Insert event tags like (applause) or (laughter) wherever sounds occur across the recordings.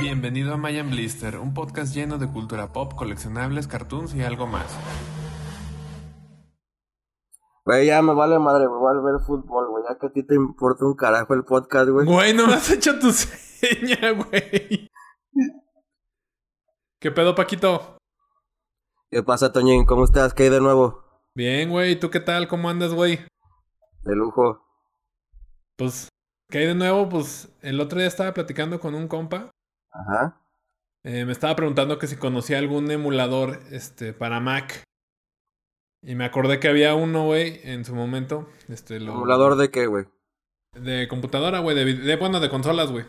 Bienvenido a Mayan Blister, un podcast lleno de cultura pop, coleccionables, cartoons y algo más. Güey, ya me vale madre, güey, voy a ver fútbol, güey, ya que a ti te importa un carajo el podcast, güey. Güey, no me has hecho tu (laughs) seña, güey. ¿Qué pedo, Paquito? ¿Qué pasa, Toñín? ¿Cómo estás? ¿Qué hay de nuevo? Bien, güey, ¿tú qué tal? ¿Cómo andas, güey? De lujo. Pues, ¿qué hay de nuevo? Pues, el otro día estaba platicando con un compa. Ajá. Eh, me estaba preguntando que si conocía algún emulador, este, para Mac. Y me acordé que había uno, güey, en su momento. Este, lo... ¿Emulador de qué, güey? De computadora, güey, de, de, bueno, de consolas, güey.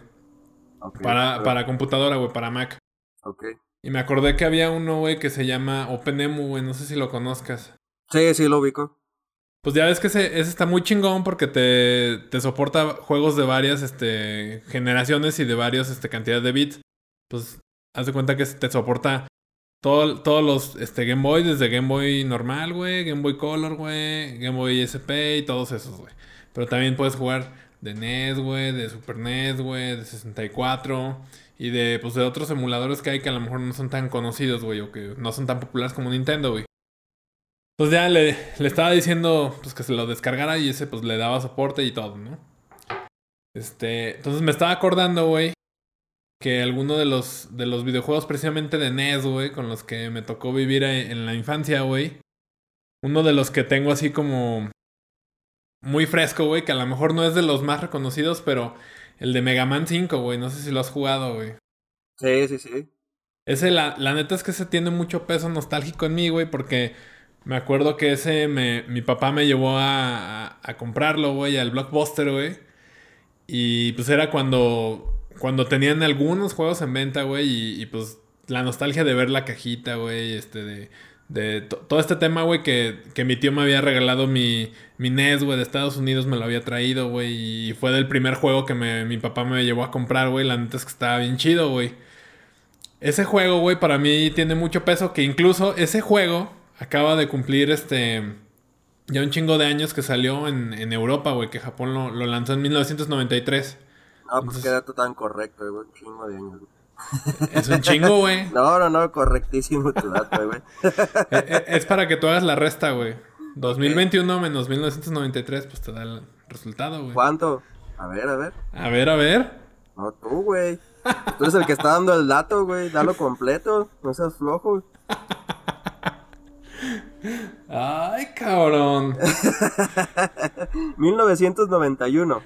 Para, pero- para computadora, güey, para Mac. Ok. Y me acordé que había uno, güey, que se llama OpenEMU, güey, no sé si lo conozcas. Sí, sí, lo ubico. Pues ya ves que ese, ese está muy chingón porque te, te soporta juegos de varias este, generaciones y de varias este, cantidades de bits. Pues haz de cuenta que te soporta todo- todos los este, Game Boy, desde Game Boy normal, güey, Game Boy Color, güey, Game Boy SP y todos esos, güey. Pero también puedes jugar de NES, güey, de Super NES, güey, de 64 y de, pues, de otros emuladores que hay que a lo mejor no son tan conocidos, güey, o que no son tan populares como Nintendo, güey. Pues ya le, le estaba diciendo pues que se lo descargara y ese pues le daba soporte y todo, ¿no? Este, entonces me estaba acordando, güey, que alguno de los de los videojuegos precisamente de NES, güey, con los que me tocó vivir en en la infancia, güey. Uno de los que tengo así como muy fresco, güey, que a lo mejor no es de los más reconocidos, pero el de Mega Man 5, güey, no sé si lo has jugado, güey. Sí, sí, sí. Ese, la, la neta es que ese tiene mucho peso nostálgico en mí, güey, porque me acuerdo que ese me, mi papá me llevó a, a, comprarlo, güey, al Blockbuster, güey. Y pues era cuando, cuando tenían algunos juegos en venta, güey, y, pues la nostalgia de ver la cajita, güey, este, de, de to- todo este tema, güey, que, que mi tío me había regalado mi, mi NES, güey, de Estados Unidos, me lo había traído, güey, y fue del primer juego que mi papá me llevó a comprar, güey, la neta es que estaba bien chido, güey. Ese juego, güey, para mí tiene mucho peso. Que incluso ese juego acaba de cumplir este. Ya un chingo de años que salió en, en Europa, güey. Que Japón lo, lo lanzó en 1993. No, pues Entonces- qué dato tan correcto, güey. Un chingo de años, güey. (laughs) Es un chingo, güey. No, no, no, correctísimo tu dato, güey. (laughs) Eh, eh, Es para que tú hagas la resta, güey. 2021 menos 1993, pues te da el resultado, güey. ¿Cuánto? A ver, a ver. A ver, a ver. No, tú, güey. Tú eres el que está dando el dato, güey. Dalo completo. No seas flojo. (laughs) Ay, cabrón. 1991.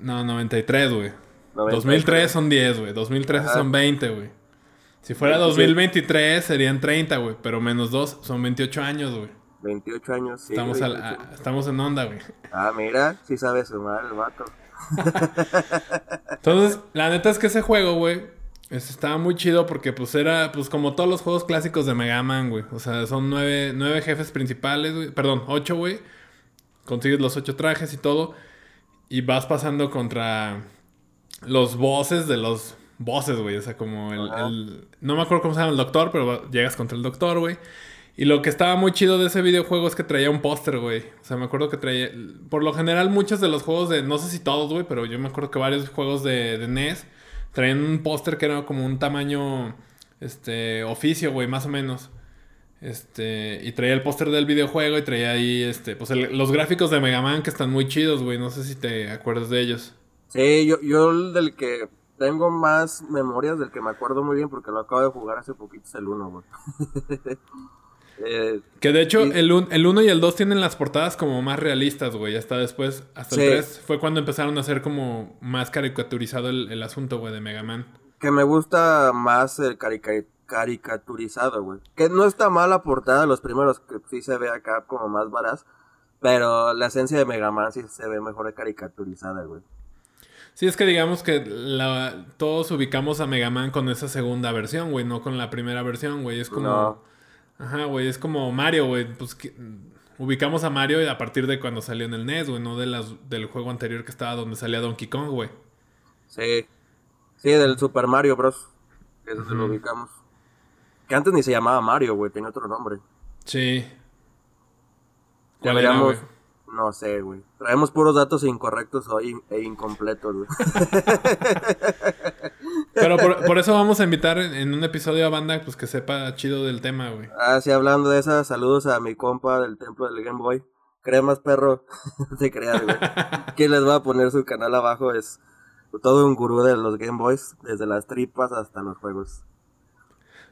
No, 93, güey. 93. 2003 son 10, güey. 2013 Ajá. son 20, güey. Si fuera 2023 serían 30, güey. Pero menos 2 son 28 años, güey. 28 años, sí. estamos, al- 28. a- estamos en onda, güey. Ah, mira, sí sabe sumar el vato. (laughs) Entonces, la neta es que ese juego, güey, este, estaba muy chido porque, pues, era, pues, como todos los juegos clásicos de Mega Man, güey. O sea, son nueve, nueve jefes principales, güey. Perdón, ocho, güey. Consigues los ocho trajes y todo. Y vas pasando contra los bosses de los bosses, güey. O sea, como el, el- No me acuerdo cómo se llama el doctor, pero llegas contra el doctor, güey. Y lo que estaba muy chido de ese videojuego es que traía un póster, güey. O sea, me acuerdo que traía... Por lo general, muchos de los juegos de... No sé si todos, güey, pero yo me acuerdo que varios juegos de, de NES traían un póster que era como un tamaño... Este... Oficio, güey, más o menos. Este... Y traía el póster del videojuego y traía ahí, este... Pues el- los gráficos de Mega Man que están muy chidos, güey. No sé si te acuerdas de ellos. Sí, yo, yo el del que tengo más memorias, del que me acuerdo muy bien, porque lo acabo de jugar hace poquito, es el 1, güey. (laughs) eh, Que de hecho, el 1 y el 2 tienen las portadas como más realistas, güey. Hasta después, hasta Sí. el 3 fue cuando empezaron a hacer como más caricaturizado el, el asunto, güey, de Mega Man. que me gusta más el carica- caricaturizado, güey. Que no está mal la portada de los primeros, que sí se ve acá como más varaz. Pero la esencia de Mega Man sí se ve mejor caricaturizada, güey. Sí, es que digamos que la- todos ubicamos a Mega Man con esa segunda versión, güey, no con la primera versión, güey. Es como. No. Ajá, güey, es como Mario, güey. Pues que- ubicamos a Mario a partir de cuando salió en el NES, güey, no de las, del juego anterior que estaba donde salía Donkey Kong, güey. Sí. Sí, del Super Mario Bros. Que es donde lo ubicamos. Que antes ni se llamaba Mario, güey, tenía otro nombre. Sí. Ya. No sé, güey. Traemos puros datos incorrectos hoy e incompletos, güey. (laughs) Pero por, eso vamos a invitar en, un episodio a banda pues que sepa chido del tema, güey. Ah, sí, hablando de esas, saludos a mi compa del templo del Game Boy. Cremas, perro. (laughs) Se crea, güey. ¿Quién les va a poner su canal abajo? Es todo un gurú de los Game Boys, desde las tripas hasta los juegos.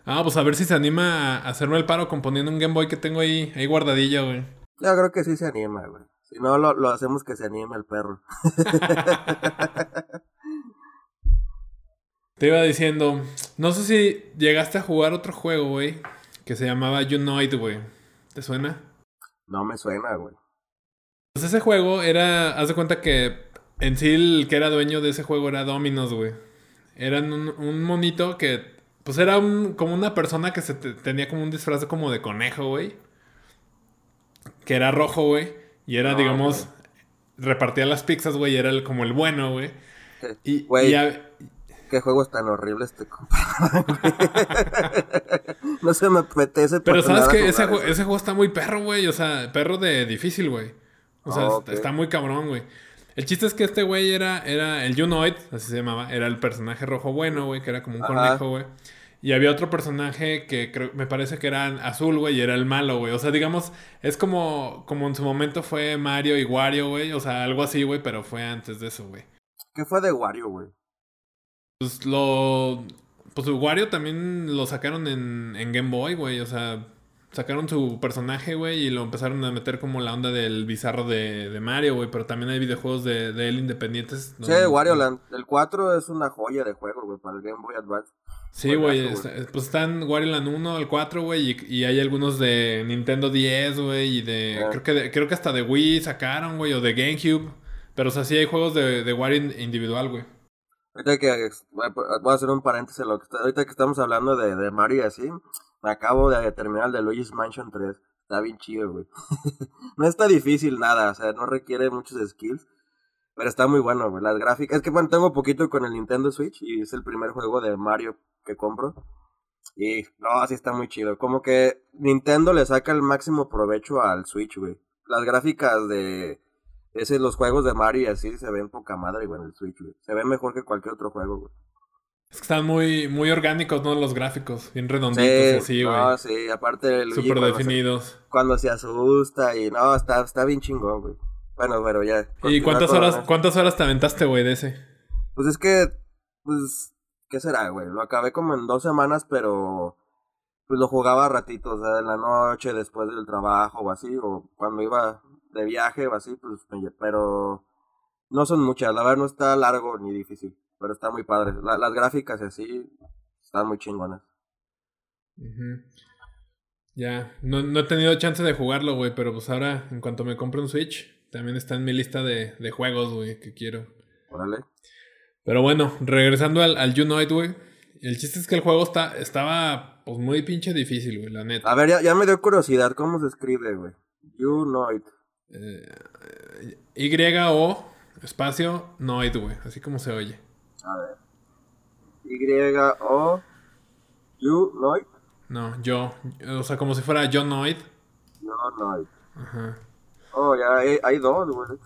Ah, pues a ver si se anima a hacerme el paro componiendo un Game Boy que tengo ahí, ahí guardadillo, güey. Yo creo que sí se anima, güey. Si no, lo, lo hacemos que se anime el perro. (laughs) Te iba diciendo, no sé si llegaste a jugar otro juego, güey, que se llamaba You Know It, güey. ¿Te suena? No me suena, güey. Pues ese juego era, haz de cuenta que en sí el que era dueño de ese juego era Dominos, güey. Eran un, monito que, pues era como una persona que se tenía como un disfraz como de conejo, güey. Que era rojo, güey. Y era, digamos, repartía las pizzas, güey. Y era como el bueno, güey. Y, qué juegos tan horribles te compraron. (laughs) no se me apetece. Pero sabes que ese, ese, juego está muy perro, güey. O sea, perro de difícil, güey. O sea, está muy cabrón, güey. El chiste es que este güey era, era el Junoid, así se llamaba. Era el personaje rojo bueno, güey, que era como un conejo, güey. Y había otro personaje que creo, me parece que era azul, güey, y era el malo, güey. O sea, digamos, es como, como en su momento fue Mario y Wario, güey. O sea, algo así, güey, pero fue antes de eso, güey. ¿Qué fue de Wario, güey? Pues lo. Pues Wario también lo sacaron en, en Game Boy, güey. O sea, sacaron su personaje, güey, y lo empezaron a meter como la onda del bizarro de, de Mario, güey. Pero también hay videojuegos de, de él independientes. Sí, Wario Land. El 4 es una joya de juego, güey, para el Game Boy Advance. Sí, güey. Pues están Wario Land 1, el 4, güey, y, y, hay algunos de Nintendo 10, güey, y de. Creo, que creo que hasta de Wii sacaron, güey, o de GameCube. Pero o sea, sí hay juegos de, de Wario individual, güey. Ahorita que voy a hacer un paréntesis, lo que ahorita que estamos hablando de, de Mario y así, me acabo de terminar el de Luigi's Mansion 3. Está bien chido, güey. (laughs) no está difícil nada, o sea, no requiere muchos skills. Pero está muy bueno, güey. Las gráficas. Es que bueno, tengo poquito con el Nintendo Switch y es el primer juego de Mario que compro. Y no, sí está muy chido. Como que Nintendo le saca el máximo provecho al Switch, güey. Las gráficas de ese, los juegos de Mario y así se ven poca madre, güey, en el Switch, güey. Se ven mejor que cualquier otro juego, güey. Es que están muy, muy orgánicos, ¿no? Los gráficos, bien redonditos y así, güey. No, sí, aparte Súper definidos. cuando se asusta y no, está, está bien chingón, güey. Bueno, bueno, ya. ¿Y cuántas horas, cuántas horas te aventaste, güey, de ese? Pues es que, pues, ¿qué será, güey? Lo acabé como en dos semanas, pero pues lo jugaba a ratitos, o sea, en la noche, después del trabajo o así, o cuando iba de viaje o así, pues, pero no son muchas, la verdad no está largo ni difícil, pero está muy padre. las gráficas así están muy chingonas. Ya, no, no he tenido chance de jugarlo, güey, pero pues ahora, en cuanto me compre un Switch, también está en mi lista de, de juegos, güey, que quiero. Órale. Pero bueno, regresando al, al Unoid, güey. El chiste es que el juego está, estaba, pues, muy pinche difícil, güey, la neta. A ver, ya, ya me dio curiosidad, ¿cómo se escribe, güey? Unoid. Eh, Y-O, espacio, Noid, güey. Así como se oye. A ver. Y-O, You, Noid. No, yo. O sea, como si fuera Yo Noid. Yo Noid. Ajá. Oh, ya hay, dos, güey.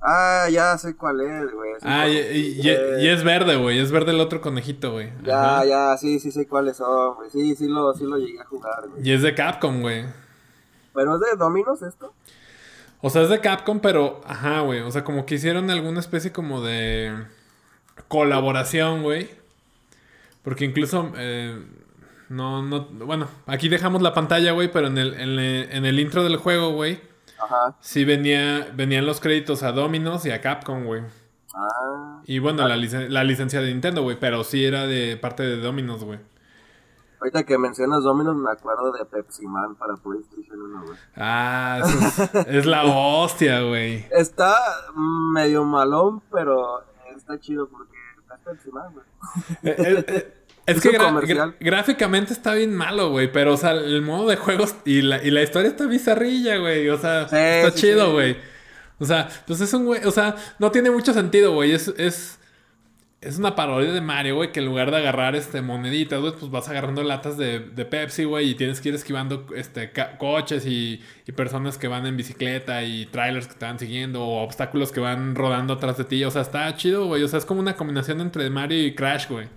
Ah, ya sé cuál es, güey. Ah, y, y, es verde, güey. Es verde el otro conejito, güey. Ya, ya, sí, sí sé cuáles son, güey. Sí, sí lo, sí lo llegué a jugar, güey. Y es de Capcom, güey. ¿Pero es de Dominos esto? O sea, es de Capcom, pero, ajá, güey. O sea, como que hicieron alguna especie como de colaboración, güey. Porque incluso, eh, no, no, bueno, aquí dejamos la pantalla, güey, pero en el, en, el intro del juego, güey. Ajá. Sí venía, venían los créditos a Dominos y a Capcom, güey. Ah. Y bueno, la, la licencia de Nintendo, güey, pero sí era de parte de Dominos, güey. Ahorita que mencionas Domino's me acuerdo de Pepsi Man para PlayStation 1, güey. Ah, (laughs) es, la hostia, güey. Está medio malón, pero está chido porque está Pepsi Man, güey. Eh, eh, eh, es, que gráficamente está bien malo, güey. Pero, o sea, el modo de juegos y la, y la historia está bizarrilla, güey. O sea, está chido, güey. O sea, pues es un güey. O sea, no tiene mucho sentido, güey. Es, es es una parodia de Mario, güey, que en lugar de agarrar este moneditas, güey, pues vas agarrando latas de, de Pepsi, güey, y tienes que ir esquivando este coches y, y, personas que van en bicicleta y trailers que te van siguiendo o obstáculos que van rodando atrás de ti. O sea, está chido, güey. O sea, es como una combinación entre Mario y Crash, güey.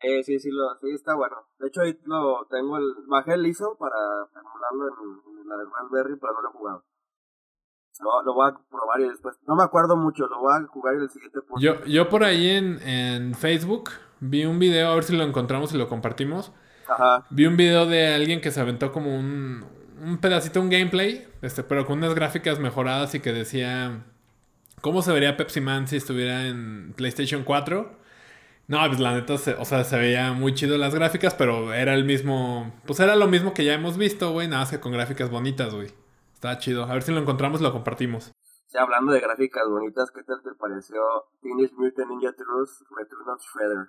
Eh, sí, sí, lo, sí, está bueno. De hecho, ahí lo tengo, el, bajé el ISO para emularlo en, la de Raspberry, pero no lo he jugado. Lo, lo, voy a probar y después. No me acuerdo mucho, lo voy a jugar en el siguiente punto. Yo, yo por ahí en, en Facebook vi un video, a ver si lo encontramos y lo compartimos. Ajá. Vi un video de alguien que se aventó como un, un pedacito, un gameplay, este, pero con unas gráficas mejoradas y que decía cómo se vería Pepsi Man si estuviera en PlayStation 4. No, pues la neta, o sea, se veía muy chido las gráficas, pero era el mismo, pues era lo mismo que ya hemos visto, güey, nada más que con gráficas bonitas, güey. Está chido. A ver si lo encontramos y lo compartimos. Sí, hablando de gráficas bonitas, ¿qué tal te pareció Teenage Mutant Ninja Turtles Return of Shredder?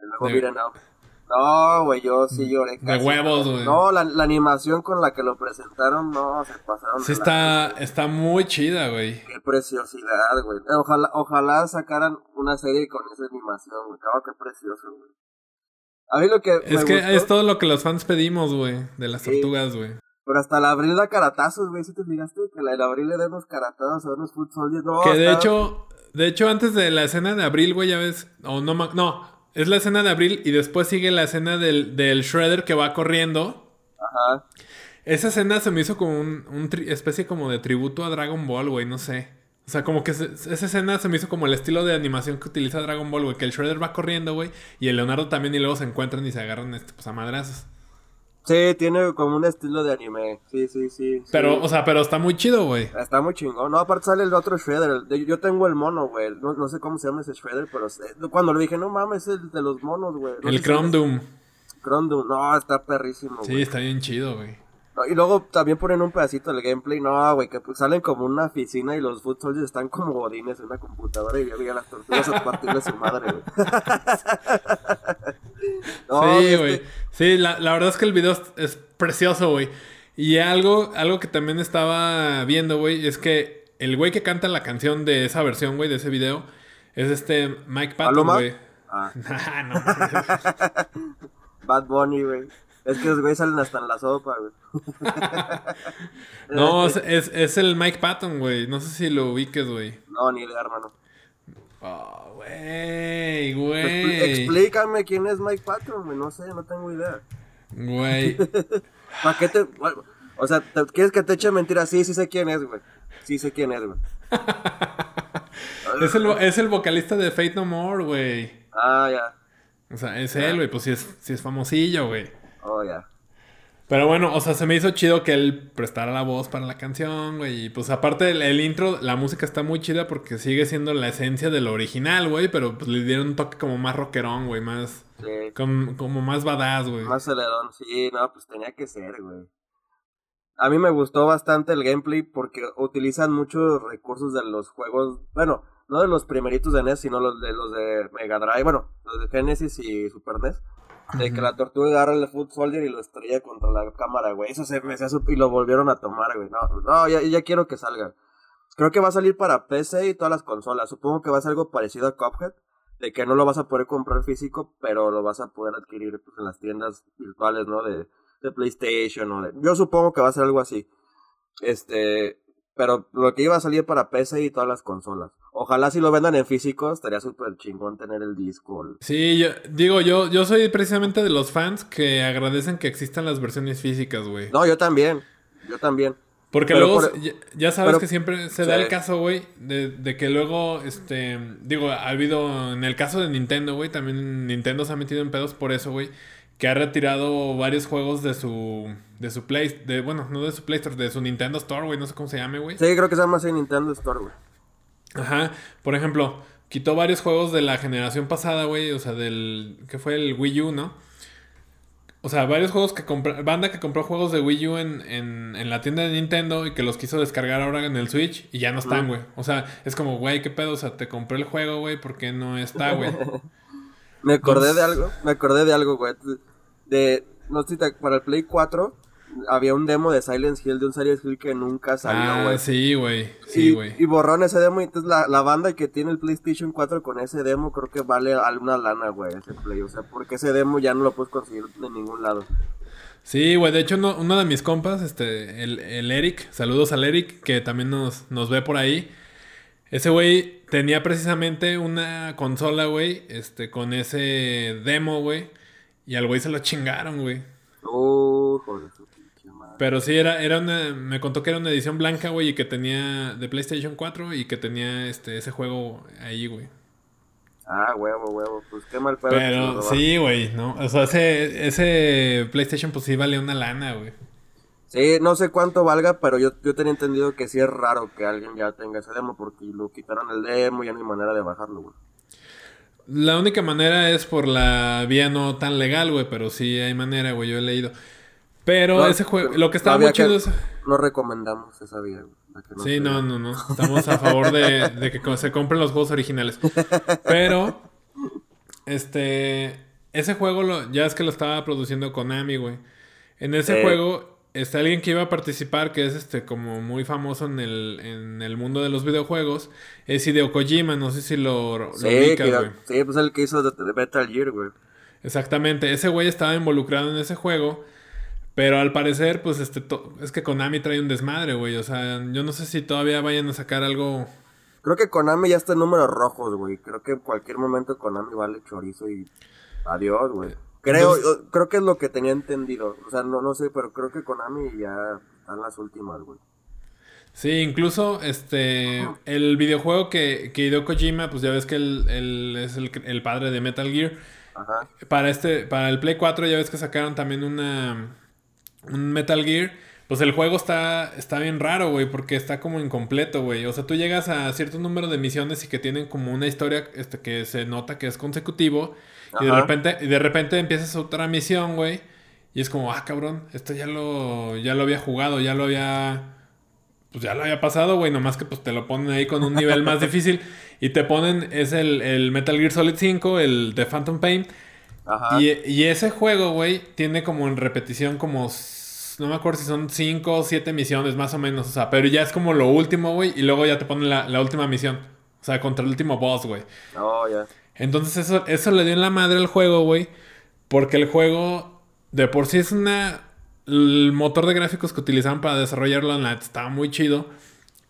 El nuevo de... Miren No, güey, yo sí lloré. Casi, de huevos, güey. No, la, la, animación con la que lo presentaron, no, se pasaron. Sí, está, está muy chida, güey. Qué preciosidad, güey. Ojalá, ojalá sacaran una serie con esa animación, güey. Claro, qué precioso, güey. A mí lo que. Es que es todo lo que los fans pedimos, güey, de las tortugas, güey. Pero hasta la abril da caratazos, güey. Si te fijaste que el abril le da unos caratazos a unos foot soldiers. No, que de hecho, de hecho, antes de la escena de abril, güey, ya ves. O no, no, es la escena de abril y después sigue la escena del, del Shredder que va corriendo. Ajá. Esa escena se me hizo como un, un especie como de tributo a Dragon Ball, güey, no sé. O sea, como que esa escena se me hizo como el estilo de animación que utiliza Dragon Ball, güey. Que el Shredder va corriendo, güey. Y el Leonardo también y luego se encuentran y se agarran este, pues, a madrazos. Sí, tiene como un estilo de anime. Sí, sí, sí. Pero, o sea, pero está muy chido, güey. Está muy chingón. No, aparte sale el otro Shredder. Yo tengo el mono, güey. No, no, sé cómo se llama ese Shredder, pero cuando lo dije, no mames, es el de los monos, güey. el Chrome Doom. Chrome Doom. No, está perrísimo, Sí, está bien chido, güey. Y luego también ponen un pedacito del gameplay. No, güey, que pues salen como una oficina y los Foot Soldiers están como godines en una computadora y yo veía las tortugas a partir de su madre, güey. (laughs) sí, este güey. Sí, la, la, verdad es que el video es, precioso, güey. Y algo, algo que también estaba viendo, güey, es que el güey que canta la canción de esa versión, güey, de ese video, es este Mike Patton, güey. Ah. (laughs) no, (laughs) Bad Bunny, güey. Es que los güeyes salen hasta en la sopa, güey. (laughs) no, es, es, el Mike Patton, güey. No sé si lo ubiques, güey. No, ni idea, hermano. Oh, güey, güey. explícame quién es Mike Patton, güey. No sé, no tengo idea. Güey. (laughs) ¿Para qué te.? O sea, ¿quieres que te eche mentiras? Sí, sí sé quién es, güey. Sí sé quién es, güey. (laughs) es, el, es el vocalista de Fate No More, güey. Ah, ya. O sea, es él, güey. Pues sí es, sí es famosillo, güey. Oh, ya. Pero bueno, o sea, se me hizo chido que él prestara la voz para la canción, güey. Y pues aparte el, intro, la música está muy chida porque sigue siendo la esencia del original, güey. Pero pues le dieron un toque como más rockerón, güey. Más... Sí. como más badass, güey. Más acelerón, sí. No, pues tenía que ser, güey. A mí me gustó bastante el gameplay porque utilizan muchos recursos de los juegos... Bueno, no de los primeritos de NES, sino los de los de Mega Drive. Bueno, los de Genesis y Super NES de que la tortuga agarra el Foot Soldier y lo estrella contra la cámara, güey. Eso se me hace y lo volvieron a tomar, güey. No, no ya, ya, quiero que salga. Creo que va a salir para PC y todas las consolas. Supongo que va a ser algo parecido a Cuphead. De que no lo vas a poder comprar físico, pero lo vas a poder adquirir pues, en las tiendas virtuales, ¿no? De, de PlayStation o de... Yo supongo que va a ser algo así. Este... Pero lo que iba a salir para PC y todas las consolas. Ojalá si lo vendan en físico, estaría súper chingón tener el disco. Sí, yo digo, yo, yo soy precisamente de los fans que agradecen que existan las versiones físicas, güey. No, yo también. Yo también. Porque luego, ya, sabes que siempre se da el caso, güey, de, de, que luego, este, digo, ha habido, en el caso de Nintendo, güey, también Nintendo se ha metido en pedos por eso, güey, que ha retirado varios juegos de su de su Play, de bueno, no de su Play Store, de su Nintendo Store, güey, no sé cómo se llame, güey. Sí, creo que se llama así Nintendo Store, güey. Ajá, por ejemplo, quitó varios juegos de la generación pasada, güey, o sea, del que fue el Wii U, ¿no? O sea, varios juegos que compró, banda que compró juegos de Wii U en, en, en, la tienda de Nintendo y que los quiso descargar ahora en el Switch y ya no están, güey. O sea, es como, güey, ¿qué pedo? O sea, te compré el juego, güey, ¿por qué no está, güey? (laughs) me acordé de algo, me acordé de algo, güey. De, no sé si para el Play 4 había un demo de Silent Hill, de un Silent Hill que nunca salió, güey. Ah, sí, güey. Sí, y, güey. y borraron ese demo. Y entonces la, la banda que tiene el PlayStation 4 con ese demo creo que vale alguna lana, güey, ese play. O sea, porque ese demo ya no lo puedes conseguir de ningún lado. Sí, güey. De hecho, no- uno de mis compas, este, el, el Eric, saludos al Eric, que también nos, nos ve por ahí. Ese güey tenía precisamente una consola, güey, este, con ese demo, güey. Y al güey se lo chingaron, güey. Uh, joder. Pero sí, era, era una. Me contó que era una edición blanca, güey, y que tenía de PlayStation 4 y que tenía este, ese juego ahí, güey. Ah, huevo, huevo. Pues qué mal pedo. Pero sí, güey, ¿no? O sea, ese, ese PlayStation, pues sí vale una lana, güey. Sí, no sé cuánto valga, pero yo, yo tenía entendido que sí es raro que alguien ya tenga ese demo porque lo quitaron el demo y ya no hay manera de bajarlo, güey. La única manera es por la vía no tan legal, güey, pero sí hay manera, güey, yo he leído. Pero No, ese juego, lo que estaba muy chido es... No recomendamos esa vía, que Sí, se- no, no, no. Estamos a favor de, de que se compren los juegos originales. Pero, este, ese juego lo, ya es que lo estaba produciendo Konami, güey. En ese Sí. juego está alguien que iba a participar, que es este como muy famoso en el, en el mundo de los videojuegos. Es Hideo Kojima, no sé si lo, lo Sí, ubicas, güey. sí, pues el que hizo Metal Gear, güey. Exactamente, ese güey estaba involucrado en ese juego. Pero al parecer, pues este es que Konami trae un desmadre, güey. O sea, yo no sé si todavía vayan a sacar algo Creo que Konami ya está en números rojos, güey. Creo que en cualquier momento Konami vale chorizo y adiós, güey. Creo, Entonces- yo- creo que es lo que tenía entendido. O sea, no, no sé, pero creo que Konami ya está en las últimas, güey. Sí, incluso este el videojuego que, que Hideo Kojima, pues ya ves que él, él es el, el padre de Metal Gear. Ajá. Para este, para el Play 4 ya ves que sacaron también una un Metal Gear. Pues el juego está, está bien raro, güey, porque está como incompleto, güey. O sea, tú llegas a cierto número de misiones y que tienen como una historia este, que se nota que es consecutivo. Y de repente, y de repente empiezas otra misión, güey. Y es como, ah, cabrón, esto ya lo, ya lo había jugado, ya lo había pues ya lo había pasado, güey, nomás que pues te lo ponen ahí con un nivel más (laughs) difícil y te ponen, es el, el Metal Gear Solid 5, el de Phantom Pain. Ajá. Y, y ese juego, güey, tiene como en repetición como, no me acuerdo si son 5 o 7 misiones más o menos, o sea, pero ya es como lo último, güey, y luego ya te ponen la, la última misión, o sea, contra el último boss, güey. Oh, ya. Entonces eso, eso le dio en la madre al juego, güey. Porque el juego de por sí es una... El motor de gráficos que utilizaban para desarrollarlo en la estaba muy chido.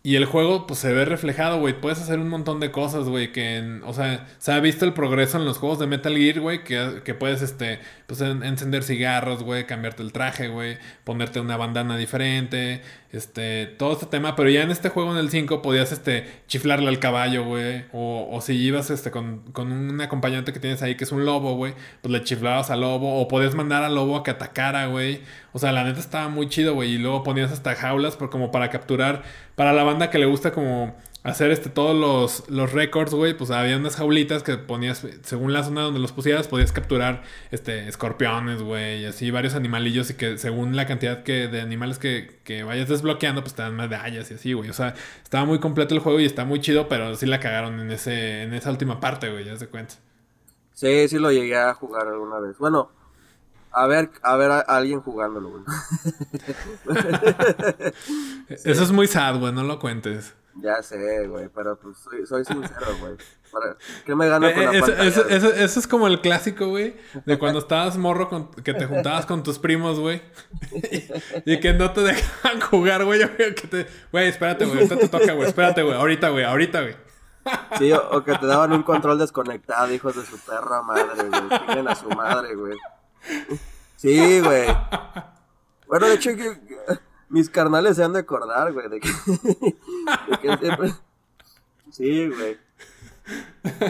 Y el juego, pues se ve reflejado, güey. Puedes hacer un montón de cosas, güey. Que, en- o sea, se ha visto el progreso en los juegos de Metal Gear, güey. Que, que puedes, este, pues en- encender cigarros, güey. Cambiarte el traje, güey. Ponerte una bandana diferente. Este, todo este tema. Pero ya en este juego, en el 5, podías, este, chiflarle al caballo, güey. O, o si ibas, este, con, con un acompañante que tienes ahí que es un lobo, güey. Pues le chiflabas al lobo. O podías mandar al lobo a que atacara, güey. O sea, la neta estaba muy chido, güey. Y luego ponías hasta jaulas por, como para capturar. Para la banda que le gusta como hacer este todos los, los récords, güey. Pues había unas jaulitas que ponías, según la zona donde los pusieras, podías capturar este escorpiones, güey. Y así varios animalillos. Y que según la cantidad que, de animales que, que vayas desbloqueando, pues te dan medallas y así, güey. O sea, estaba muy completo el juego y está muy chido, pero sí la cagaron en ese, en esa última parte, güey, ya se cuenta. Sí, sí lo llegué a jugar alguna vez. Bueno, a ver, a ver a, a alguien jugándolo, güey. (laughs) Eso es muy sad, güey, no lo cuentes. Ya sé, güey, pero pues soy, soy sincero, güey. ¿Qué me gano con la Eh, eso, eso- eso- eso es como el clásico, güey, de cuando estabas morro, con- que te juntabas con tus primos, güey, y, (laughs) y que no te dejaban jugar, güey. Güey, espérate, güey, ahorita te toca, güey, espérate, güey, ahorita, güey, ahorita, güey. Sí, o, o que te daban un control desconectado, hijos de su perra madre, güey. A su madre, güey. Sí, güey. Bueno, de hecho, que- mis carnales se han de acordar, güey, de que, de que siempre... Sí, güey.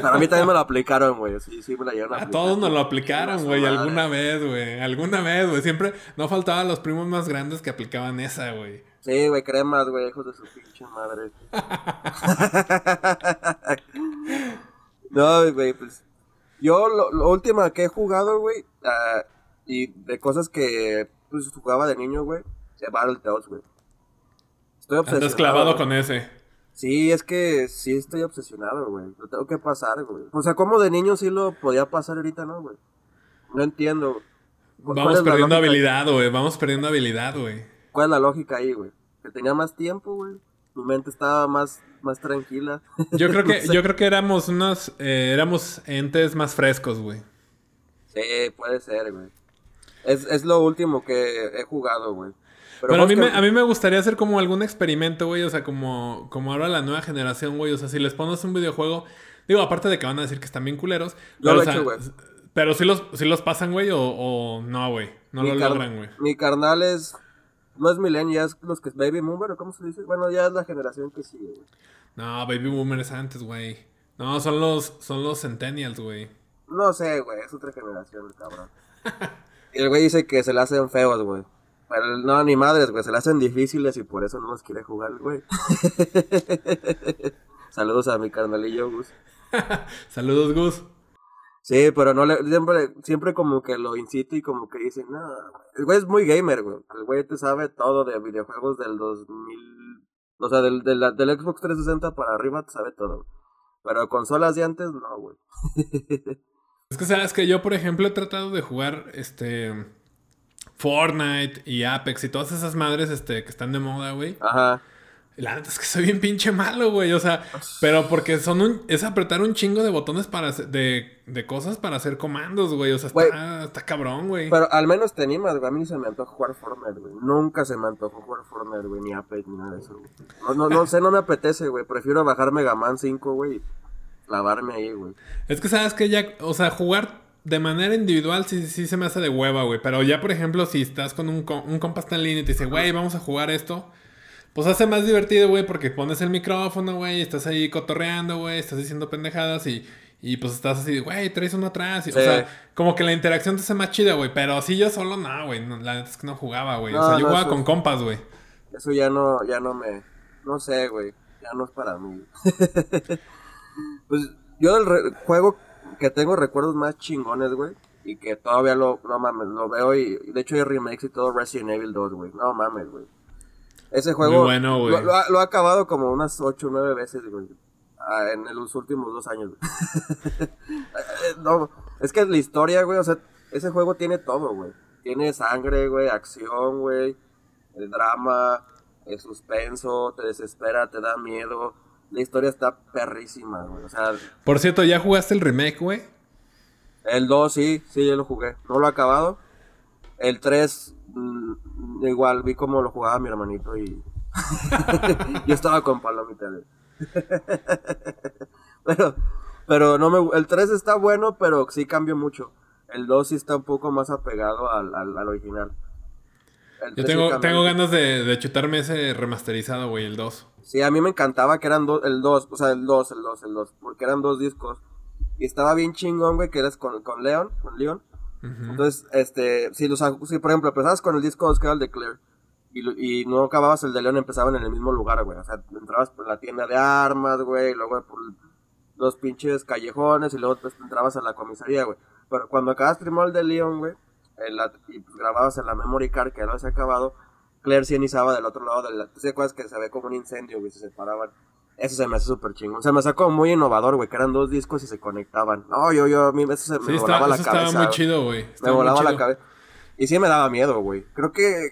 Para mí también me lo aplicaron, güey. Sí, sí, me la llevaron a A todos nos lo aplicaron, güey, alguna vez, güey, alguna vez, güey. Siempre no faltaban los primos más grandes que aplicaban esa, güey. Sí, güey, cremas, güey, hijos de su pinche madre. (laughs) no, güey, pues. Yo lo, lo último que he jugado, güey, ah, y de cosas que pues jugaba de niño, güey, Battletoads, güey. Estoy obsesionado. Andas clavado güey. con ese. Sí, es que sí estoy obsesionado, güey. Lo tengo que pasar, güey. O sea, como de niño sí lo podía pasar ahorita, ¿no, güey? No entiendo. ¿Cuál Vamos perdiendo habilidad, güey. Vamos perdiendo habilidad, güey. ¿Cuál es la lógica ahí, güey? Que tenía más tiempo, güey. Mi mente estaba más, más tranquila. (laughs) Yo creo que, No sé. yo creo que éramos unos, eh, éramos entes más frescos, güey. Sí, puede ser, güey. Es, es lo último que he jugado, güey. Pero, a, mí que- me, a mí me gustaría hacer como algún experimento, güey. O sea, como, como ahora la nueva generación, güey. O sea, si les pones un videojuego. Digo, aparte de que van a decir que están bien culeros. Pero, lo o he sea, hecho, güey. Pero si los, si los pasan, güey, o, o no, güey. No mi lo logran, güey. Mi carnal es. No es millennial, es los que baby boomer, ¿o cómo se dice? Bueno, ya es la generación que sigue, güey. No, Baby Boomer es antes, güey. No, son los, son los Centennials, güey. No sé, güey, es otra generación, el cabrón. y (laughs) el güey dice que se le hacen feos, güey. Pero no, ni madres, güey, se le hacen difíciles y por eso no los quiere jugar, güey. (laughs) Saludos a mi carnalillo, Gus. (laughs) Saludos, Gus. Sí, pero no le, siempre, siempre como que lo incita y como que dice, no, güey". el güey es muy gamer, güey. El güey te sabe todo de videojuegos del 2000, o sea, del, del, del Xbox 360 para arriba te sabe todo. Pero consolas de antes, no, güey. (laughs) Es que sabes que yo, por ejemplo, he tratado de jugar este Fortnite y Apex y todas esas madres este, que están de moda, güey. Ajá. La neta es que soy bien pinche malo, güey. O sea, pero porque son un. Es apretar un chingo de botones para hacer- de, de cosas para hacer comandos, güey. O sea, Güey. está, está cabrón, güey. Pero al menos te animas, güey. A mí se me antoja jugar Fortnite, güey. Nunca se me antojó jugar Fortnite, güey. Ni Apex, ni nada de eso, güey. No, no, no sé, no me apetece, güey. Prefiero bajar Mega Man 5, güey. y clavarme ahí, güey. Es que sabes que ya, o sea, jugar de manera individual sí, sí se me hace de hueva, güey. Pero ya, por ejemplo, si estás con un, un compa está en línea y te dice, güey, vamos a jugar esto. Pues hace más divertido, güey, porque pones el micrófono, güey, estás ahí cotorreando, güey, estás diciendo pendejadas y, y pues estás así, güey, traes uno atrás. y- Sí. O sea, como que la interacción te hace más chida, güey. Pero así yo solo, no, güey. no, la neta es que no jugaba, güey. o sea, yo no, jugaba con es- compas, güey. Eso ya no, ya no me. No sé, güey. Ya no es para mí. (laughs) pues yo del re- juego que tengo recuerdos más chingones, güey. Y que todavía lo, no mames, lo veo y de hecho hay remakes y todo Resident Evil 2, güey. No mames, güey. Ese juego bueno. Lo, lo ha, lo ha acabado como unas 8 o 9 veces, güey. ah, En los últimos dos años, güey. (laughs) No, es que la historia, güey, o sea, ese juego tiene todo, güey. Tiene sangre, güey, acción, güey, el drama, el suspenso, te desespera, te da miedo. La historia está perrísima, güey. O sea, Por cierto, ¿ya jugaste el remake, güey? el 2 sí, sí, yo lo jugué. No lo he acabado. El 3, mm, igual, vi cómo lo jugaba mi hermanito y. (laughs) yo estaba con palomita, güey. (laughs) pero, pero no me. El 3 está bueno, pero sí cambió mucho. El 2 sí está un poco más apegado al, al, al original. Yo 3 sí tengo, tengo ganas de, de chutarme ese remasterizado, güey, el 2. Sí, a mí me encantaba que eran dos, el 2, o sea, el 2, el 2, el 2, porque eran dos discos. Y estaba bien chingón, güey, que eras con, con Leon, con Leon. Ujú. Entonces, este, si los, si por ejemplo empezabas con el disco 2 que era el de Claire, y, y no acababas el de Leon, empezaban en el mismo lugar, güey. O sea, entrabas por la tienda de armas, güey, y luego por los pinches callejones, y luego pues, entrabas a la comisaría, güey. Pero cuando acabas primero el de Leon, güey, en la- y pues, grababas en la memory card que lo habías acabado, Claire sí iniciaba del otro lado de la... ¿Tú te acuerdas que se ve como un incendio, güey? Se separaban. Eso se me hace súper chingón. Se me hace como muy innovador, güey, que eran dos discos y se conectaban. No, yo, yo, a mí eso se me Sí, volaba está, la eso cabeza. estaba muy chido, güey. Me volaba la cabeza. Y sí me daba miedo, güey. Creo que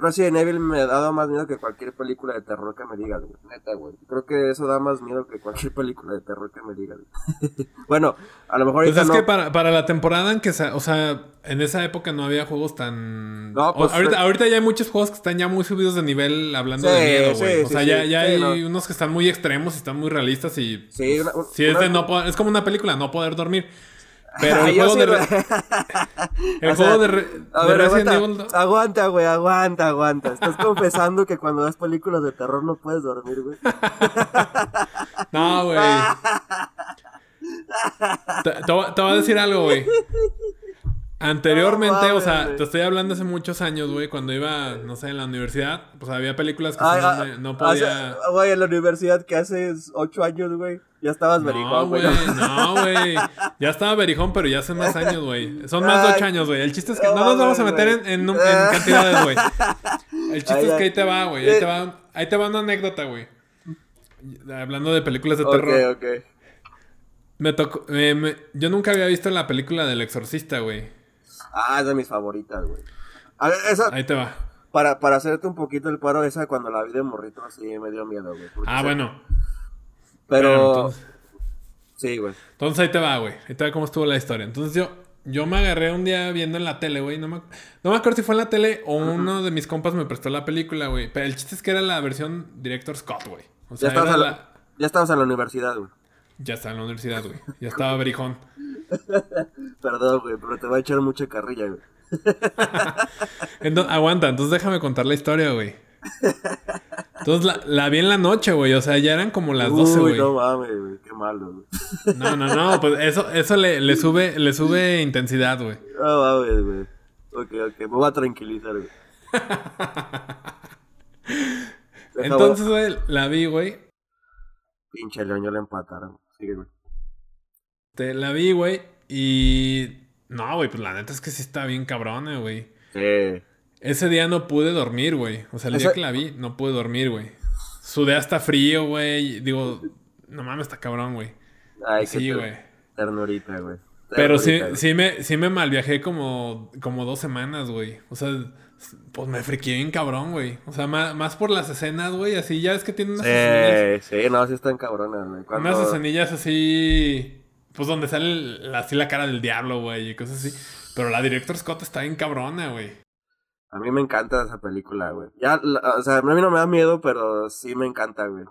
Resident Evil me ha dado más miedo que cualquier película de terror que me digas, güey. Neta, güey. Creo que eso da más miedo que cualquier película de terror que me digas. (laughs) bueno, a lo mejor Pues es no. que para, para la temporada en que, sa- o sea, en esa época no había juegos tan... No, o- pues, ahorita, re- ahorita ya hay muchos juegos que están ya muy subidos de nivel hablando Sí, de miedo, sí, güey. o sí, sea, ya, ya hay no. unos que están muy extremos y están muy realistas y... Sí, una- es, una- de no poder- es como una película, no poder dormir. Pero (laughs) el juego sí de... re- (laughs) El O juego sea, de, re- A de ver, Resident aguanta, Evil... aguanta, güey, aguanta, aguanta. Estás confesando que cuando ves películas de terror no puedes dormir, güey. (laughs) No, güey. te, te voy- te voy a decir algo, güey. Anteriormente, No o sea, te estoy hablando hace muchos años, güey, cuando iba, no sé, en la universidad, pues había películas que no, ah, me- no podía... Güey, en la universidad que hace ocho años, güey, ya estabas No, vericón, güey, güey. no, güey. Ya estaba berijón, pero ya hace más años, güey. Son más de ocho años, güey. El chiste es que no no nos vamos a meter en, en en cantidades, güey. (laughs) El chiste Ay, es que ahí te va, güey. Ahí te va, ahí te va una anécdota, güey. Hablando de películas de terror. Ok, ok. Me tocó. eh, me- yo nunca había visto la película del exorcista, güey. Ah, es de mis favoritas, güey. A ver, esa, Ahí te va. para, para hacerte un poquito el paro, esa cuando la vi de morrito así me dio miedo, güey. Ah, bueno. Pero, entonces- sí, güey. Entonces ahí te va, güey. Ahí te va cómo estuvo la historia. Entonces yo, yo me agarré un día viendo en la tele, güey. No me, no me acuerdo si fue en la tele o uno de mis compas me prestó la película, güey. Pero el chiste es que era la versión Director Scott, güey. O Ya sea, estabas, en la, la- ya estabas en la universidad, güey. Ya estaba en la universidad, güey. Ya estaba berijón. Perdón, güey, pero te va a echar mucha carrilla, güey. (laughs) Ento- aguanta, entonces déjame contar la historia, güey. Entonces la, la vi en la noche, güey. O sea, ya eran como las 12, Uy, güey. no mames, güey, qué malo, güey. No, no, no, pues eso, eso le, le sube, le sube intensidad, güey. No mames, güey. Ok, ok, me voy a tranquilizar, güey. (laughs) Entonces, güey, la vi, güey. Pinche León, ya le empataron. Te la vi, güey. Y. No, güey, pues la neta es que sí está bien cabrona, güey. Sí. Ese día no pude dormir, güey. O sea, el día que la vi, no pude dormir, güey. Sudé hasta frío, güey. Digo, no mames, está cabrón, güey. Ay, Sí, güey. Ternurita, güey. Pero sí, sí me, sí me malviajé como, como dos semanas, güey. O sea, pues me friqué bien cabrón, güey. O sea, más, más por las escenas, güey. Así ya es que tiene unas escenillas. Sí, sí, no, sí están cabronas, güey. Cuando... Unas escenillas así. Pues donde sale así la cara del diablo, güey. Y cosas así. Pero la Director Scott está bien cabrona, güey. A mí me encanta esa película, güey. Ya, la- o sea, a mí no me da miedo, pero sí me encanta, güey.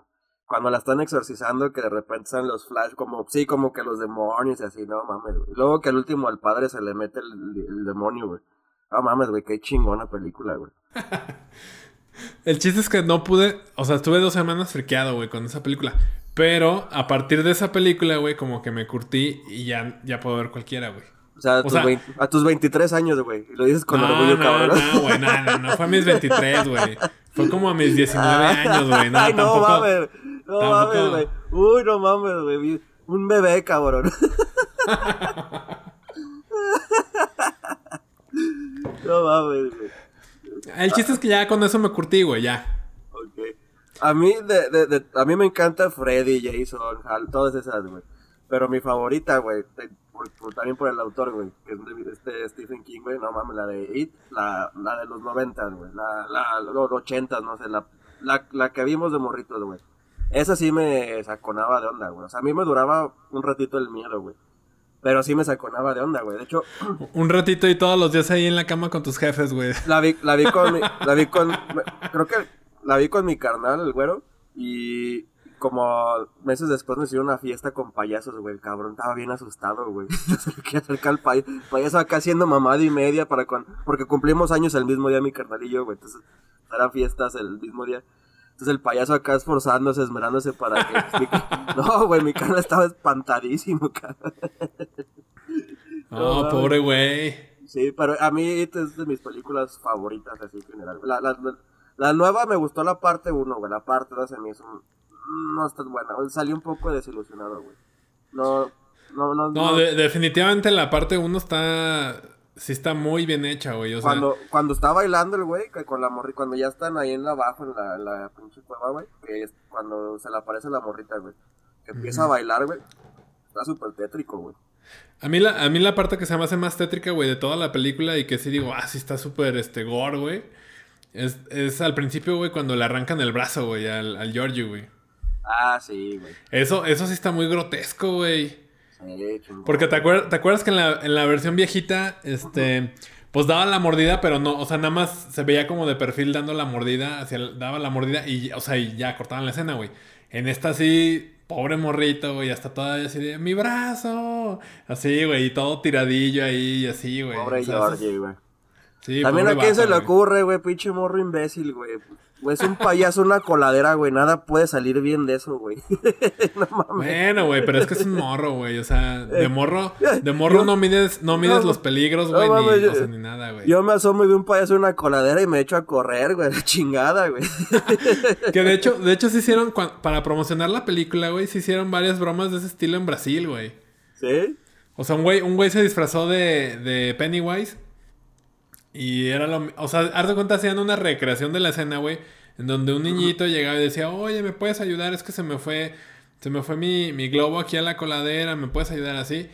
Cuando la están exorcizando, que de repente salen los flash, como, sí, como que los demonios y así, no mames, güey. Luego que al último al padre se le mete el, el demonio, güey. No mames, güey, qué chingona película, güey. (laughs) El chiste es que no pude. O sea, estuve dos semanas friqueado, güey, con esa película. Pero a partir de esa película, güey, como que me curtí y ya, ya puedo ver cualquiera, güey. O sea, a, O tus, sea- 20 a tus 23 años, güey. Y lo dices con no, orgullo, no, cabrón. no, güey, no, no, no fue a mis 23, güey. Fue como a mis 19 años, güey. No, Ay, no tampoco. mames. No tampoco- mames, güey. Uy, no mames, güey. Un bebé, cabrón. (laughs) (laughs) no mames, güey. El chiste es que ya con eso me curtí, güey, ya. Ok. A mí, de, de, de- a mí me encanta Freddy, Jason, Hal, todas esas, güey. Pero mi favorita, güey, te- por- por- también por el autor, güey, que es de este Stephen King, güey, no mames, la de It, la, la de los noventas, güey, la, la, los ochentas, no sé, la, la, la que vimos de morritos, güey. Esa sí me saconaba de onda, güey. O sea, a mí me duraba un ratito el miedo, güey. Pero sí me saconaba de onda, güey. De hecho, (clears throat) Un ratito y todos los días ahí en la cama con tus jefes, güey. la vi, la vi con mi, (laughs) la vi con, creo que la vi con mi carnal, el güero, y como meses después me hicieron una fiesta con payasos, güey, el cabrón estaba bien asustado, güey. (laughs) Quería acercar al pay- payaso acá haciendo mamada y media para con, porque cumplimos años el mismo día mi carnal y yo, güey, entonces eran fiestas el mismo día. Entonces el payaso acá esforzándose, esmerándose para que explique. (laughs) No, güey, mi carnal estaba espantadísimo, cabrón. No, Oh, pobre güey. Sí, pero a mí esta es de mis películas favoritas, así en general. La, la, la, nueva me gustó la parte 1, güey. La parte 2 se me hizo. No está buena. Salí un poco desilusionado, güey. No, no, no. No, no. de- definitivamente la parte 1 está. Sí está muy bien hecha, güey. O sea, Cuando, cuando está bailando el güey, con la morrita, cuando ya están ahí en la abajo, en la, en la pinche cueva, güey, que es cuando se le aparece la morrita, güey, que empieza a bailar, güey, está súper tétrico, güey. a mí, la, a mí la parte que se me hace más tétrica, güey, de toda la película y que sí digo, ah, sí está súper este, gore, güey. Es, es al principio, güey, cuando le arrancan el brazo, güey, al, al Giorgio, güey. Ah, sí, güey. Eso, eso sí está muy grotesco, güey. Porque te, acuer- te acuerdas que en la, en la versión viejita, este, pues daba la mordida, pero no, o sea, nada más se veía como de perfil dando la mordida, hacia el- daba la mordida y, o sea, y ya cortaban la escena, güey. En esta sí, pobre morrito, güey, hasta todavía así de, mi brazo, así, güey, y todo tiradillo ahí, y así, güey. Pobre O sea, Georgie, güey. Sí, También a quién se le ocurre, güey, pinche morro imbécil, güey. Güey, es un payaso, una coladera, güey. Nada puede salir bien de eso, güey. (laughs) no mames. Bueno, güey, pero es que es un morro, güey. O sea, de morro, de morro Yo- no mides, no mides no, los peligros, güey, ni, yo- o sea, ni nada, güey. Yo me asomo y veo un payaso, una coladera y me echo a correr, güey. La chingada, güey. (laughs) Que de hecho, de hecho se hicieron, para promocionar la película, güey, se hicieron varias bromas de ese estilo en Brasil, güey. ¿Sí? O sea, un güey, un güey se disfrazó de, de Pennywise. Y era lo... O sea, haz de cuenta, hacían una recreación de la escena, güey. En donde un niñito llegaba y decía, oye, ¿me puedes ayudar? Es que se me fue... se me fue mi, mi globo aquí a la coladera, ¿me puedes ayudar así?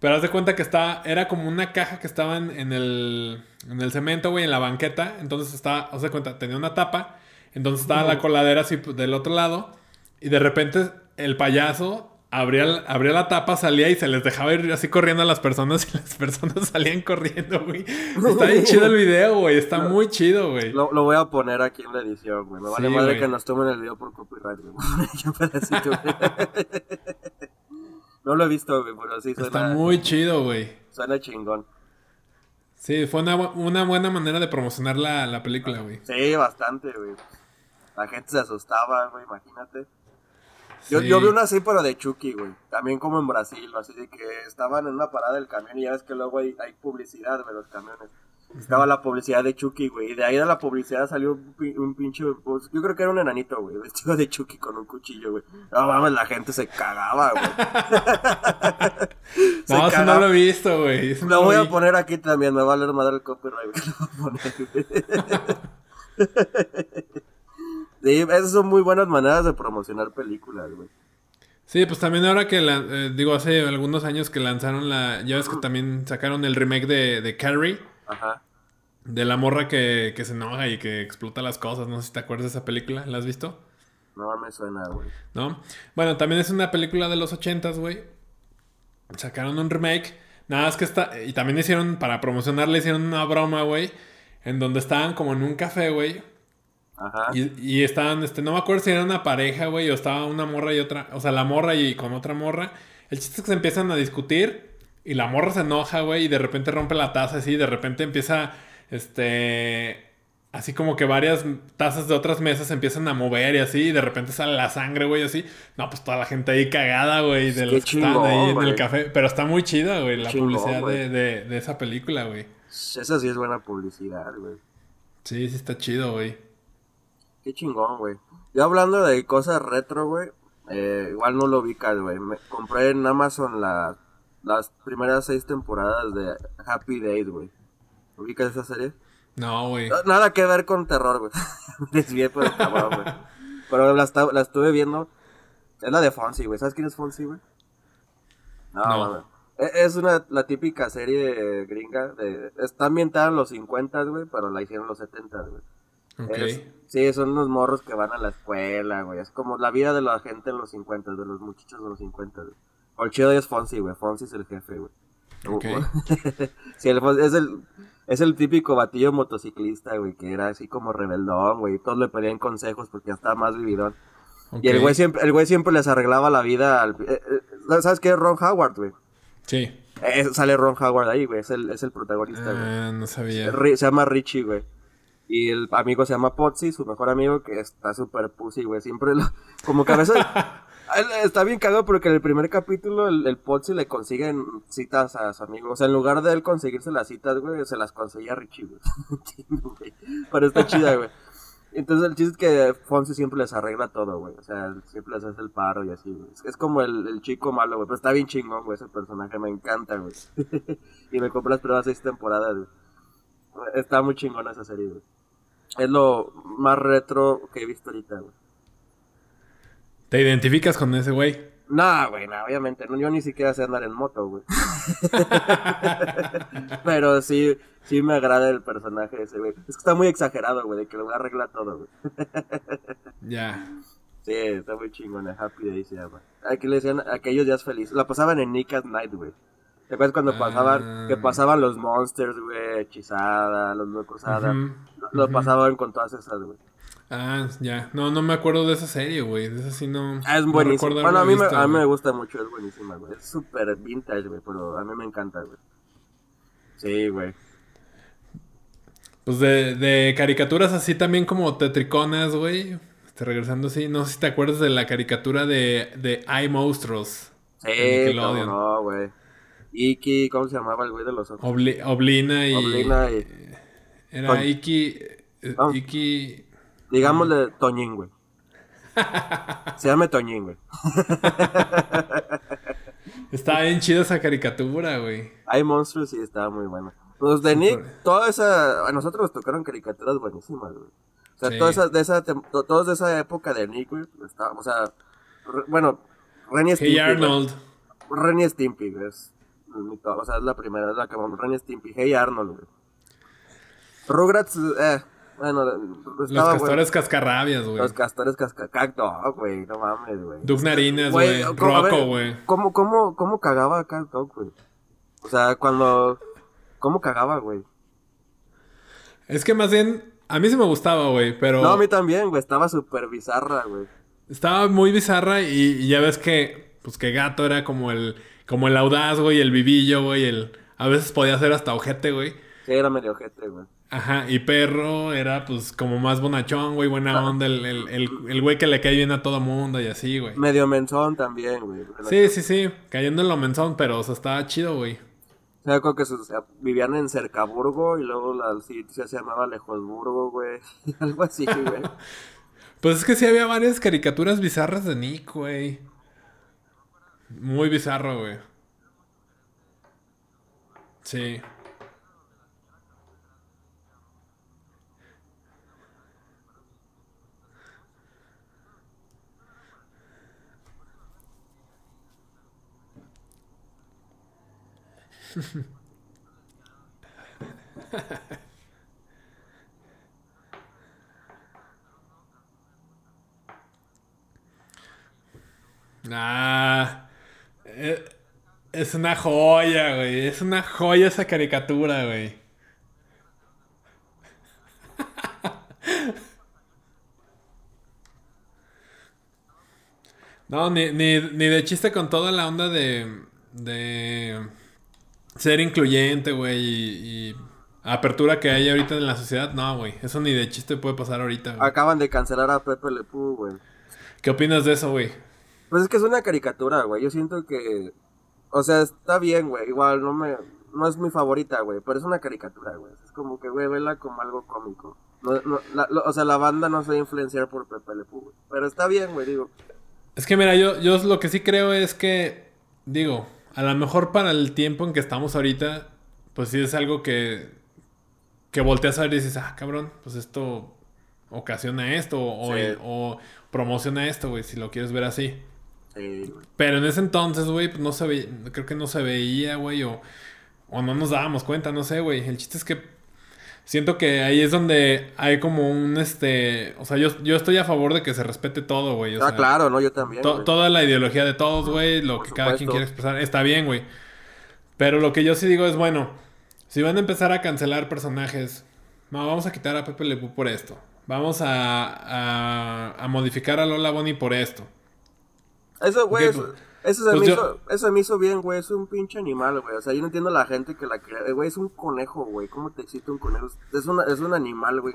Pero haz de cuenta que está, era como una caja que estaba en, en el, en el cemento, güey, en la banqueta. Entonces estaba, haz de cuenta, tenía una tapa. Entonces estaba la coladera así pues, del otro lado. Y de repente el payaso abría, abría la tapa, salía y se les dejaba ir así corriendo a las personas. (laughs) Y las personas salían corriendo, güey. Está bien chido el video, güey. Está muy chido, güey. Lo, lo voy a poner aquí en la edición, güey. Me vale Sí, madre güey. que nos tomen el video por copyright, güey. (laughs) (laughs) No lo he visto, güey, pero sí Está suena, muy chido, güey. suena chingón. Sí, fue una, una buena manera de promocionar la, la película, güey. Sí, bastante, güey. La gente se asustaba, güey, imagínate. Yo, Sí. yo vi una así, pero de Chucky, güey. También como en Brasil, así de que estaban en una parada del camión y ya ves que luego hay, hay publicidad de los camiones. Estaba la publicidad de Chucky, güey. Y de ahí de la publicidad salió un, un pinche. pues, yo creo que era un enanito, güey. Vestido de Chucky con un cuchillo, güey. No mames, la gente se cagaba, güey. (laughs) No, eso cagaba. no lo he visto, güey. No Lo voy vi. a poner aquí también, me va a leer madre el copyright. (laughs) lo voy a poner. (laughs) Sí, esas son muy buenas maneras de promocionar películas, güey. Sí, pues también ahora que, la- eh, digo, hace algunos años que lanzaron la... Ya ves que también sacaron el remake de, de Carrie. Ajá. De la morra que, que se enoja y que explota las cosas. No sé si te acuerdas de esa película. ¿La has visto? No me suena, güey. ¿No? Bueno, también es una película de los ochentas, güey. Sacaron un remake. Nada más que está... Y también hicieron, para promocionarle, hicieron una broma, güey. En donde estaban como en un café, güey. Ajá. Y, y estaban, este, no me acuerdo si era una pareja, güey, o estaba una morra y otra, o sea, la morra y con otra morra. El chiste es que se empiezan a discutir y la morra se enoja, güey, y de repente rompe la taza así, y de repente empieza, este, así como que varias tazas de otras mesas se empiezan a mover y así, y de repente sale la sangre, güey, así. No, pues toda la gente ahí cagada, güey, de Qué los que chingón, ahí en el café. Pero está muy chida, güey, la Chingón, publicidad de, de, de esa película, güey. Esa sí es buena publicidad, güey. Sí, sí está chido, güey. Qué chingón, güey. Yo hablando de cosas retro, güey. eh, igual no lo ubicas, güey. Me compré en Amazon la- las primeras seis temporadas de Happy Days, güey. ¿Ubicas esa serie? No, güey. No, Nada que ver con terror, güey. (laughs) Desvié por el cabrón, güey. (laughs) Pero la, la estuve viendo. Es la de Fonzie, güey. ¿Sabes quién es Fonzie, güey? No, No. E- Es una, la típica serie gringa. De, está ambientada en los 50, güey, pero la hicieron en los 70, güey. Sí, son unos morros que van a la escuela, güey. Es como la vida de la gente en los 50, de los muchachos de los 50, güey. O el chido es Fonzie, güey. Fonzie es el jefe, güey. Ok. (laughs) sí, el es el, es el típico batillo motociclista, güey, que era así como rebeldón, güey. Todos le pedían consejos porque ya estaba más vividón. Y el güey siempre, el güey siempre les arreglaba la vida al... eh, eh, ¿Sabes qué es Ron Howard, güey? Sí. Eh, sale Ron Howard ahí, güey. Es el, es el protagonista, güey. Ah, no sabía. Ri- se llama Richie, güey. Y el amigo se llama Potsy, su mejor amigo, que está súper pussy, güey. Siempre lo... Como que a veces... (laughs) Está bien cagado porque en el primer capítulo el, el Potsy le consiguen citas a su amigo. O sea, en lugar de él conseguirse las citas, güey, se las conseguía Richie, (laughs) güey. Pero está chida, güey. Entonces el chiste es que Fonzie siempre les arregla todo, güey. O sea, siempre les hace el paro y así, güey. Es- Es como el, el chico malo, güey. Pero está bien chingón, güey. Ese personaje me encanta, güey. (laughs) y me compré las primeras seis temporadas, güey. Está muy chingona esa serie, güey. Es lo más retro que he visto ahorita, güey. ¿Te identificas con ese güey? Nah, güey, obviamente. No, yo ni siquiera sé andar en moto, güey. (laughs) Pero sí, sí me agrada el personaje de ese, güey. Es que está muy exagerado, güey, de que lo voy a arreglar todo, güey. (laughs) Ya. Sí, está muy chingona. Happy Day se llama. Aquí le decían aquellos días felices. La pasaban en Nick at Night, güey. ¿Te acuerdas cuando Ah. pasaban, que pasaban los monsters, güey, hechizada, los hada? Ujú, Lo pasaban con todas esas, güey. Ah, ya. No, no me acuerdo de esa serie, güey. De esa sí no. Ah, es no buenísimo. recuerdo bueno, a mí, me, a mí me gusta mucho, es buenísima, güey. Es súper vintage, güey, pero a mí me encanta, güey. Sí, güey. Pues de, de caricaturas así también como tetriconas, güey. Este, regresando así. No sé si te acuerdas de la caricatura de, de Hay Monstruos. Sí, no, güey. Iki, ¿cómo se llamaba el güey de los ojos? Obli- Oblina y. Oblina y... Era Toñ- Iki. eh, Ah. Iki. Digámosle Toñín, güey. (laughs) Se llama Toñín, güey. (laughs) Estaba bien chida esa caricatura, güey. Hay monstruos y estaba muy bueno. Pues de Nick, toda esa... A nosotros nos tocaron caricaturas buenísimas, güey. O sea, Sí. todas esas de esa, todos de esa época de Nick, güey, está- o sea, re- bueno, Renny Hey Stimpy. güey. Arnold. Renny Stimpy, güey. Es, mi o sea, es la primera, es la que vamos. Renny Stimpy. Hey Arnold, güey. Rugrats, eh. Bueno, Los estaba, castores cascarrabias, güey. Los castores cascacacto, güey. No mames, güey. Duke Narinas, güey. ¿cómo- a ver, Rocco, güey. ¿Cómo, cómo, cómo cagaba Dog, güey? O sea, cuando. ¿Cómo cagaba, güey? Es que más bien, a mí sí me gustaba, güey, pero No, a mí también, güey. Estaba súper bizarra, güey. estaba muy bizarra y, y ya ves que, pues que gato era como el, como el audaz, güey, el vivillo, güey, el, a veces podía ser hasta ojete, güey. Sí, era medio ojete, güey. Ajá, y perro era pues como más bonachón, güey, buena onda, el, el, el, el güey que le cae bien a todo mundo y así, güey. Medio menzón también, güey. Sí, sí, sí, cayendo en lo menzón, pero o sea, estaba chido, güey. O sea, creo que sus- o sea, vivían en Cercaburgo y luego la se llamaba Lejosburgo, güey. (laughs) Algo así, güey. (laughs) Pues es que sí había varias caricaturas bizarras de Nick, güey. Muy bizarro, güey. Sí. (laughs) Ah, eh, es una joya, güey. Es una joya esa caricatura, güey. (laughs) No, ni, ni, ni de chiste con toda la onda de, de ser incluyente, güey, y, y apertura que hay ahorita en la sociedad. No, güey, eso ni de chiste puede pasar ahorita, güey. Acaban de cancelar a Pepe Le Pew, güey. ¿Qué opinas de eso, güey? Pues es que es una caricatura, güey. Yo siento que. O sea, está bien, güey. Igual no me. No es mi favorita, güey. Pero es una caricatura, güey. Es como que, güey, vela como algo cómico. No, no, la- lo- o sea, la banda no se va a influenciar por Pepe Le Pew, güey. Pero está bien, güey, digo. Es que mira, yo, yo lo que sí creo es que, digo, a lo mejor para el tiempo en que estamos ahorita, pues sí es algo que, que volteas a ver y dices, ah, cabrón, pues esto ocasiona esto o, Sí. o promociona esto, güey, si lo quieres ver así. Sí. Pero en ese entonces, güey, pues no se veía, creo que no se veía, güey, o, o no nos dábamos cuenta, no sé, güey. El chiste es que siento que ahí es donde hay como un, este, o sea, yo, yo estoy a favor de que se respete todo, güey. o Ah, sea, claro, ¿no? Yo también. To- toda la ideología de todos, güey, lo Por que cada quien quiere expresar, está bien, güey. Pero lo que yo sí digo es, bueno, si van a empezar a cancelar personajes, no, vamos a quitar a Pepe Le Pew por esto. Vamos a, a, a modificar a Lola Bonnie por esto. Eso, güey, eso, eso se pues me yo- hizo, eso se me hizo bien, güey. Es un pinche animal, güey. O sea, yo no entiendo la gente que la crea. Eh, Güey, es un conejo, güey. ¿Cómo te excita un conejo? Es, una, es un animal, (laughs) güey.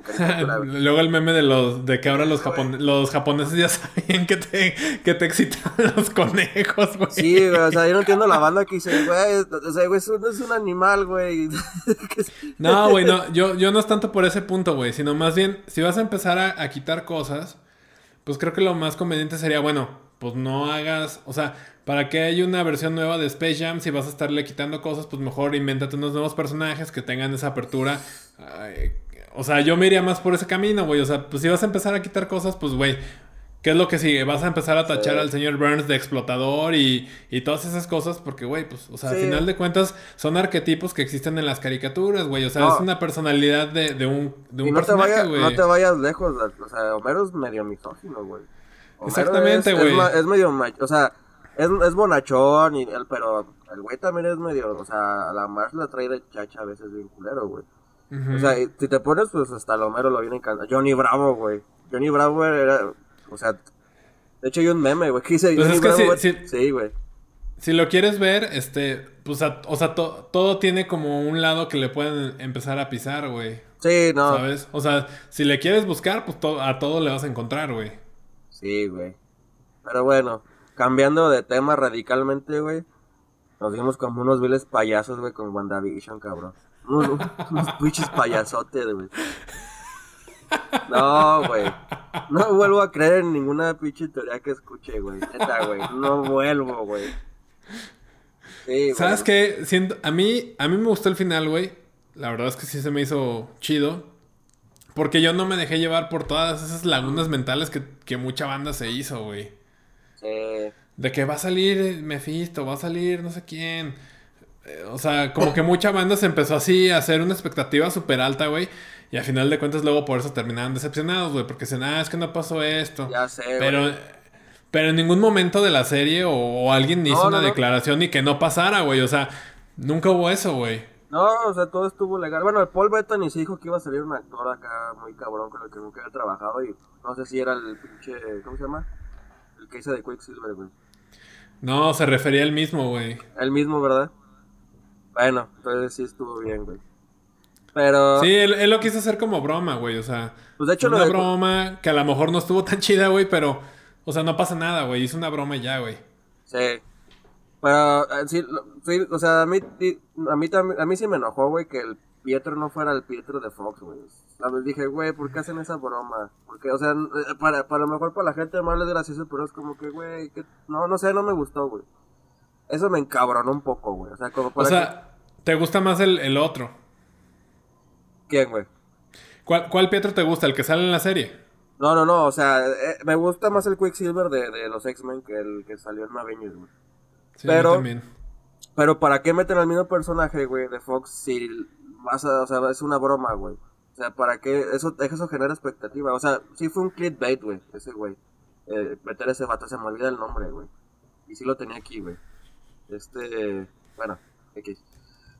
Luego el meme de los de que ahora los, japone- los japoneses ya (laughs) sabían que te, que te excitan (laughs) los conejos, güey. Sí, güey, o sea, yo no entiendo la banda que dice, güey, o sea, güey, es un, es un animal, güey. No, güey, no, yo, yo no es tanto por ese punto, güey, sino más bien, si vas a empezar a, a quitar cosas, pues creo que lo más conveniente sería, bueno, pues no hagas, o sea, para que haya una versión nueva de Space Jam, si vas a estarle quitando cosas, pues mejor invéntate unos nuevos personajes que tengan esa apertura. Ay, o sea, yo me iría más por ese camino, güey, o sea, pues si vas a empezar a quitar cosas, pues, güey. ¿Qué es lo que sigue? Vas a empezar a tachar Sí. al señor Burns de explotador y, y todas esas cosas porque, güey, pues, o sea, al final de cuentas son arquetipos que existen en las caricaturas, güey. O sea, No. es una personalidad de, de un, de un no te, personaje, vayas, güey. no te vayas lejos, o sea, Homero es medio misógino, güey. Exactamente, güey. Es, medio, ma- o sea, es, es bonachón, y el, pero el güey también es medio, o sea, la Marsh la trae de chacha a veces bien culero, güey. O sea, y si te pones, pues hasta el Homero lo viene encantando. Johnny Bravo, güey. Johnny Bravo era, o sea, de hecho hay un meme, güey, que dice Pues Johnny Bravo. sí, güey. sí. Sí, güey. Si lo quieres ver, este, pues, a- o sea, to- todo tiene como un lado que le pueden empezar a pisar, güey. Sí, no. ¿Sabes? O sea, si le quieres buscar, pues to- a todo le vas a encontrar, güey. Sí, güey. Pero bueno, cambiando de tema radicalmente, güey. Nos vimos como unos viles payasos, güey, con WandaVision, cabrón. Unos, unos pinches payasotes, güey. No, güey. No vuelvo a creer en ninguna pinche teoría que escuche, güey. Neta, güey. No vuelvo, güey. Sí. ¿Sabes qué? Siento, a mí, a mí me gustó el final, güey. La verdad es que sí se me hizo chido. Porque yo no me dejé llevar por todas esas lagunas mentales que, que mucha banda se hizo, güey. Sí. de que va a salir Mephisto, va a salir no sé quién. Eh, O sea, como que mucha banda se empezó así a hacer una expectativa súper alta, güey. Y al final de cuentas luego por eso terminaron decepcionados, güey. Porque dicen, ah, es que no pasó esto. Ya sé, güey. Pero, pero en ningún momento de la serie o, o alguien hizo No, una no. declaración y que no pasara, güey. O sea, nunca hubo eso, güey. No, o sea, todo estuvo legal. Bueno, el Paul Bettany sí dijo que iba a salir un actor acá muy cabrón con el que nunca había trabajado y no sé si era el pinche, ¿cómo se llama? El que hizo de Quicksilver, güey. No, se refería al mismo, güey. El mismo, ¿verdad? Bueno, entonces sí estuvo bien, güey. Pero, Sí, él, él lo quiso hacer como broma, güey. O sea, pues de hecho lo una de... broma que a lo mejor no estuvo tan chida, güey, pero, o sea, no pasa nada, güey. Hizo una broma y ya, güey. Sí. Pero, eh, sí, sí, o sea, a mí, a mí, también- a mí sí me enojó, güey, que el Pietro no fuera el Pietro de Fox, güey. Dije, güey, ¿por qué hacen esa broma? Porque, o sea, eh, para, para lo mejor para la gente mal es gracioso, pero es como que, güey, que, no, no sé, no me gustó, güey. Eso me encabronó un poco, güey. O sea, como O ¿te gusta más el, el otro? ¿Quién, güey? ¿Cuál, ¿Cuál Pietro te gusta? ¿El que sale en la serie? No, no, no, o sea, eh, me gusta más el Quicksilver de, de los X-Men que el que salió en Avengers, güey. Sí, Pero- también. Pero ¿para qué meten al mismo personaje, güey, de Fox si vas a, o sea, es una broma, güey? O sea, ¿para qué? Eso, eso genera expectativa. O sea, sí fue un clickbait, güey, ese güey. Eh, meter ese vato, se me olvida el nombre, güey. Y sí lo tenía aquí, güey. Este, bueno, X.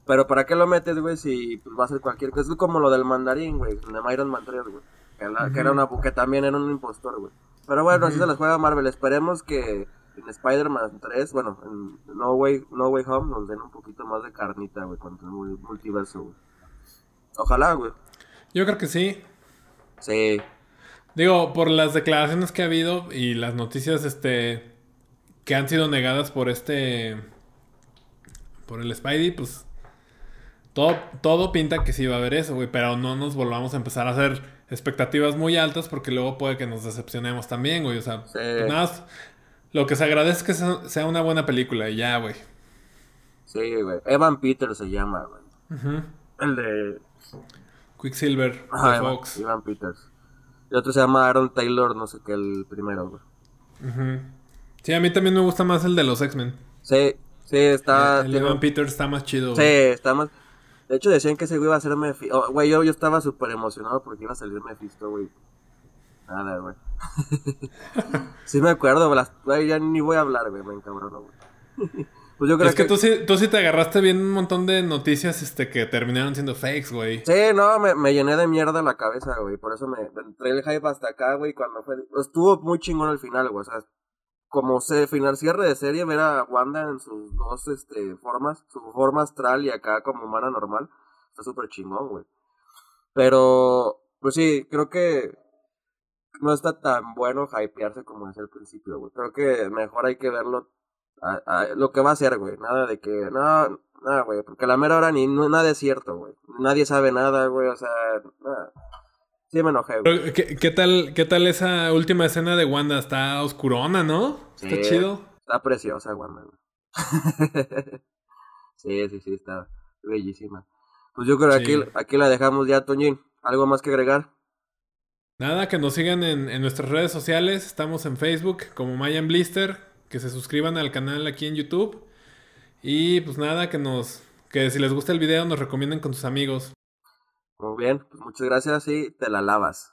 Pero ¿para qué lo metes, güey, si pues, va a ser cualquier cosa? Es como lo del mandarín, güey, de Iron Man 3, güey. Que, la- que era una, que también era un impostor, güey. Pero bueno, así se las juega Marvel. Esperemos que en Spider-Man 3, bueno, en No Way, no Way Home nos den un poquito más de carnita, güey, con el mul- multiverso, güey. Ojalá, güey. Yo creo que sí. Sí. Digo, por las declaraciones que ha habido y las noticias, este, que han sido negadas por este, por el Spidey, pues, todo, todo pinta que sí va a haber eso, güey, pero no nos volvamos a empezar a hacer expectativas muy altas porque luego puede que nos decepcionemos también, güey, o sea, Sí. pues nada lo que se agradece es que sea una buena película y ya, güey. Sí, güey. Evan Peters se llama, güey. Ujú. El de... Quicksilver, Ajá, de Evan, Fox. Evan Peters. Y otro se llama Aaron Taylor, no sé qué, el primero, güey. Ujú. Sí, a mí también me gusta más el de los X-Men. Sí, sí, está... el tiene- Evan Peters está más chido. Sí, güey. está más... De hecho, decían que ese güey iba a ser Mephisto. Güey, yo, yo estaba súper emocionado porque iba a salir Mephisto, güey. Nada, güey. (laughs) sí me acuerdo, güey, las-. Ya ni voy a hablar, güey. Me encabrono, güey. (laughs) pues yo creo Es que tú sí, tú sí te agarraste bien un montón de noticias este, que terminaron siendo fakes, güey. Sí, no, me, me llené de mierda la cabeza, güey. Por eso me trae el hype hasta acá, güey. Cuando fue. Estuvo muy chingón el final, güey. O sea, como se final cierre de serie, ver a Wanda en sus dos este, formas, su forma astral y acá como humana normal, está súper chingón, güey. Pero, pues sí, creo que no está tan bueno hypearse como es al principio, güey. Creo que mejor hay que verlo a- a- lo que va a ser, güey. Nada de que, no, nada, güey. Porque la mera hora ni no- nada es cierto, güey. Nadie sabe nada, güey. O sea, nada. Sí me enojé, güey. ¿qué, qué tal, ¿Qué tal esa última escena de Wanda? Está oscurona, ¿no? Está Sí. chido. Está preciosa, Wanda, (laughs) sí, sí, sí, está bellísima. Pues yo creo que Sí. aquí, aquí la dejamos ya, Toñín. ¿Algo más que agregar? Nada, que nos sigan en, nuestras redes sociales. Estamos en Facebook como Mayan Blister. Que se suscriban al canal aquí en YouTube. Y pues nada, que nos. Que si les gusta el video nos recomienden con sus amigos. Muy bien, pues muchas gracias y te la lavas.